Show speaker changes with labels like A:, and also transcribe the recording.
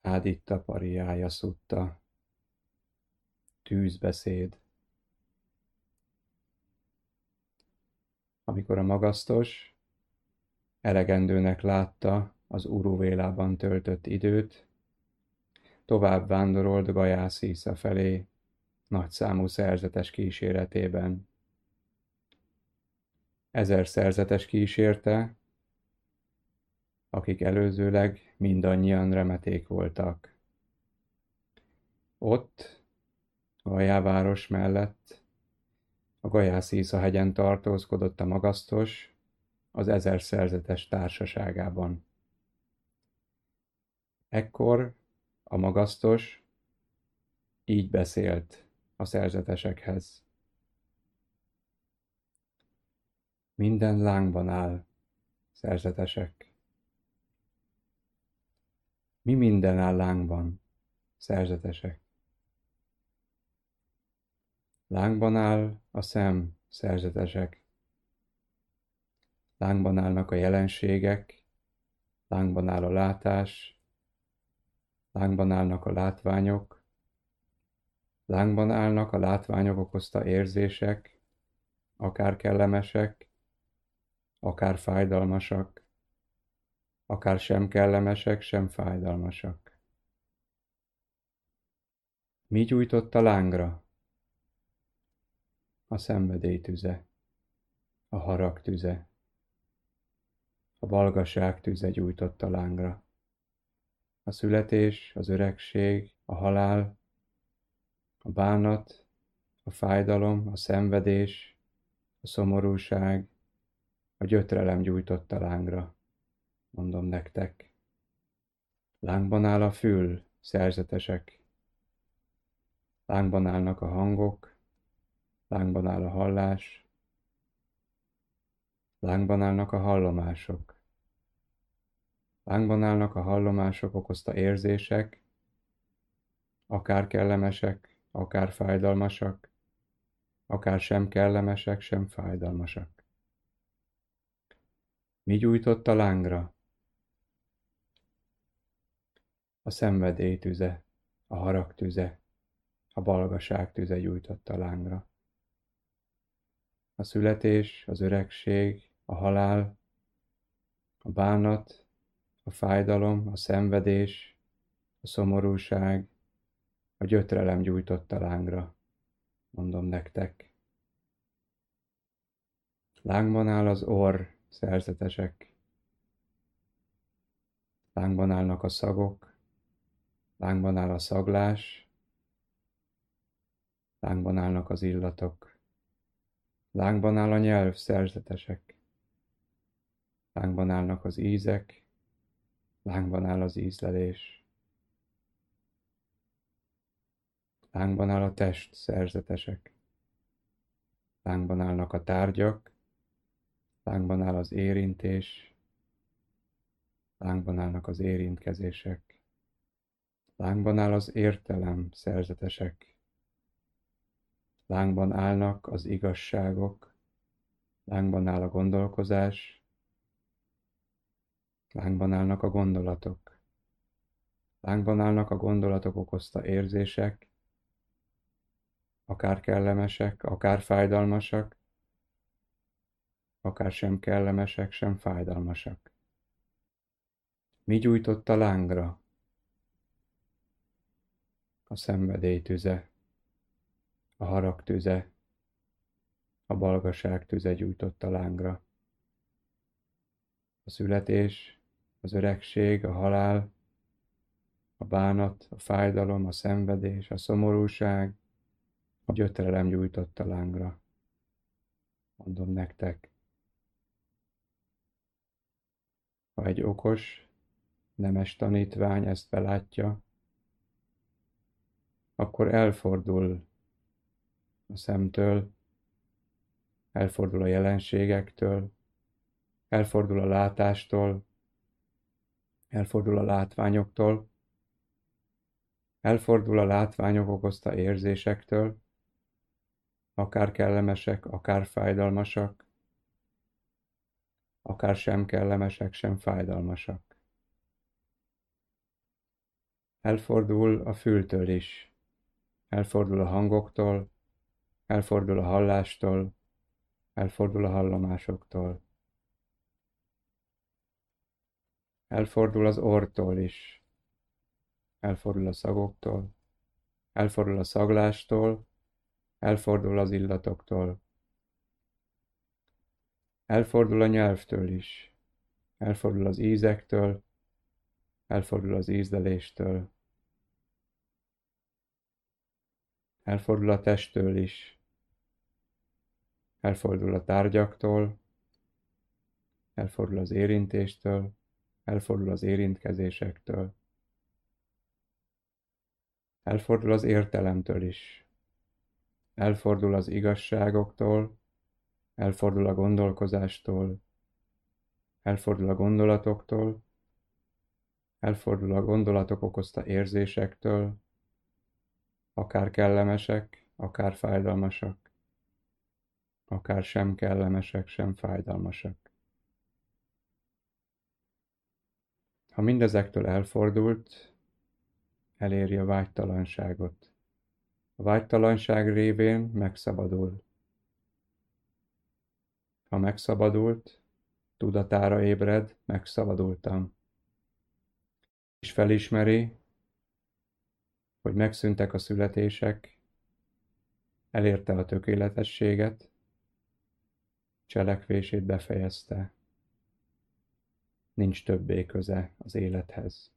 A: Áditta pariája szutta. Tűzbeszéd. Amikor a magasztos elegendőnek látta az uruvélában töltött időt, tovább vándorolt Gajászisza felé, nagyszámú szerzetes kíséretében. Ezer szerzetes kísérte, akik előzőleg mindannyian remeték voltak. Ott, a város mellett, a Gajászíza hegyen tartózkodott a magasztos, az ezer szerzetes társaságában. Ekkor a magasztos így beszélt a szerzetesekhez. Minden lángban áll, szerzetesek. Mi minden áll lángban, szerzetesek? Lángban áll a szem, szerzetesek. Lángban állnak a jelenségek, lángban áll a látás, lángban állnak a látványok, lángban állnak a látványok okozta érzések, akár kellemesek, akár fájdalmasak, akár sem kellemesek, sem fájdalmasak. Mi gyújtotta lángra? A szenvedély tüze, a harag tüze, a valgaság tüze gyújtotta lángra. A születés, az öregség, a halál, a bánat, a fájdalom, a szenvedés, a szomorúság, a gyötrelem gyújtotta lángra mondom nektek. Lángban áll a fül, szerzetesek. Lángban állnak a hangok, lángban áll a hallás, lángban állnak a hallomások. Lángban állnak a hallomások okozta érzések, akár kellemesek, akár fájdalmasak, akár sem kellemesek, sem fájdalmasak. Mi gyújtott a lángra? A szenvedély tüze, a harag tüze, a balgaság tüze gyújtotta lángra. A születés, az öregség, a halál, a bánat, a fájdalom, a szenvedés, a szomorúság, a gyötrelem gyújtotta lángra, mondom nektek. Lángban áll az orr, szerzetesek. Lángban állnak a szagok, Lángban áll a szaglás, lángban állnak az illatok, lángban áll a nyelv szerzetesek, lángban állnak az ízek, lángban áll az ízlelés, lángban áll a test szerzetesek, lángban állnak a tárgyak, lángban áll az érintés, lángban állnak az érintkezések, Lángban áll az értelem, szerzetesek. Lángban állnak az igazságok, lángban áll a gondolkozás, lángban állnak a gondolatok. Lángban állnak a gondolatok okozta érzések, akár kellemesek, akár fájdalmasak, akár sem kellemesek, sem fájdalmasak. Mi gyújtotta lángra? A szenvedély tüze, a harag tüze, a balgaság tüze gyújtotta lángra. A születés, az öregség, a halál, a bánat, a fájdalom, a szenvedés, a szomorúság, a gyötrelem gyújtotta lángra. Mondom nektek. Ha egy okos, nemes tanítvány ezt belátja, akkor elfordul a szemtől, elfordul a jelenségektől, elfordul a látástól, elfordul a látványoktól, elfordul a látványok okozta érzésektől, akár kellemesek, akár fájdalmasak, akár sem kellemesek, sem fájdalmasak. Elfordul a fültől is, elfordul a hangoktól, elfordul a hallástól, elfordul a hallomásoktól. Elfordul az ortól is, elfordul a szagoktól, elfordul a szaglástól, elfordul az illatoktól. Elfordul a nyelvtől is, elfordul az ízektől, elfordul az ízleléstől. Elfordul a testtől is, elfordul a tárgyaktól, elfordul az érintéstől, elfordul az érintkezésektől. Elfordul az értelemtől is. Elfordul az igazságoktól, elfordul a gondolkozástól, elfordul a gondolatoktól, elfordul a gondolatok okozta érzésektől, akár kellemesek, akár fájdalmasak, akár sem kellemesek, sem fájdalmasak. Ha mindezektől elfordult, eléri a vágytalanságot. A vágytalanság révén megszabadul. Ha megszabadult, tudatára ébred, megszabadultam. És felismeri, hogy megszűntek a születések, elérte a tökéletességet, cselekvését befejezte nincs többé köze az élethez.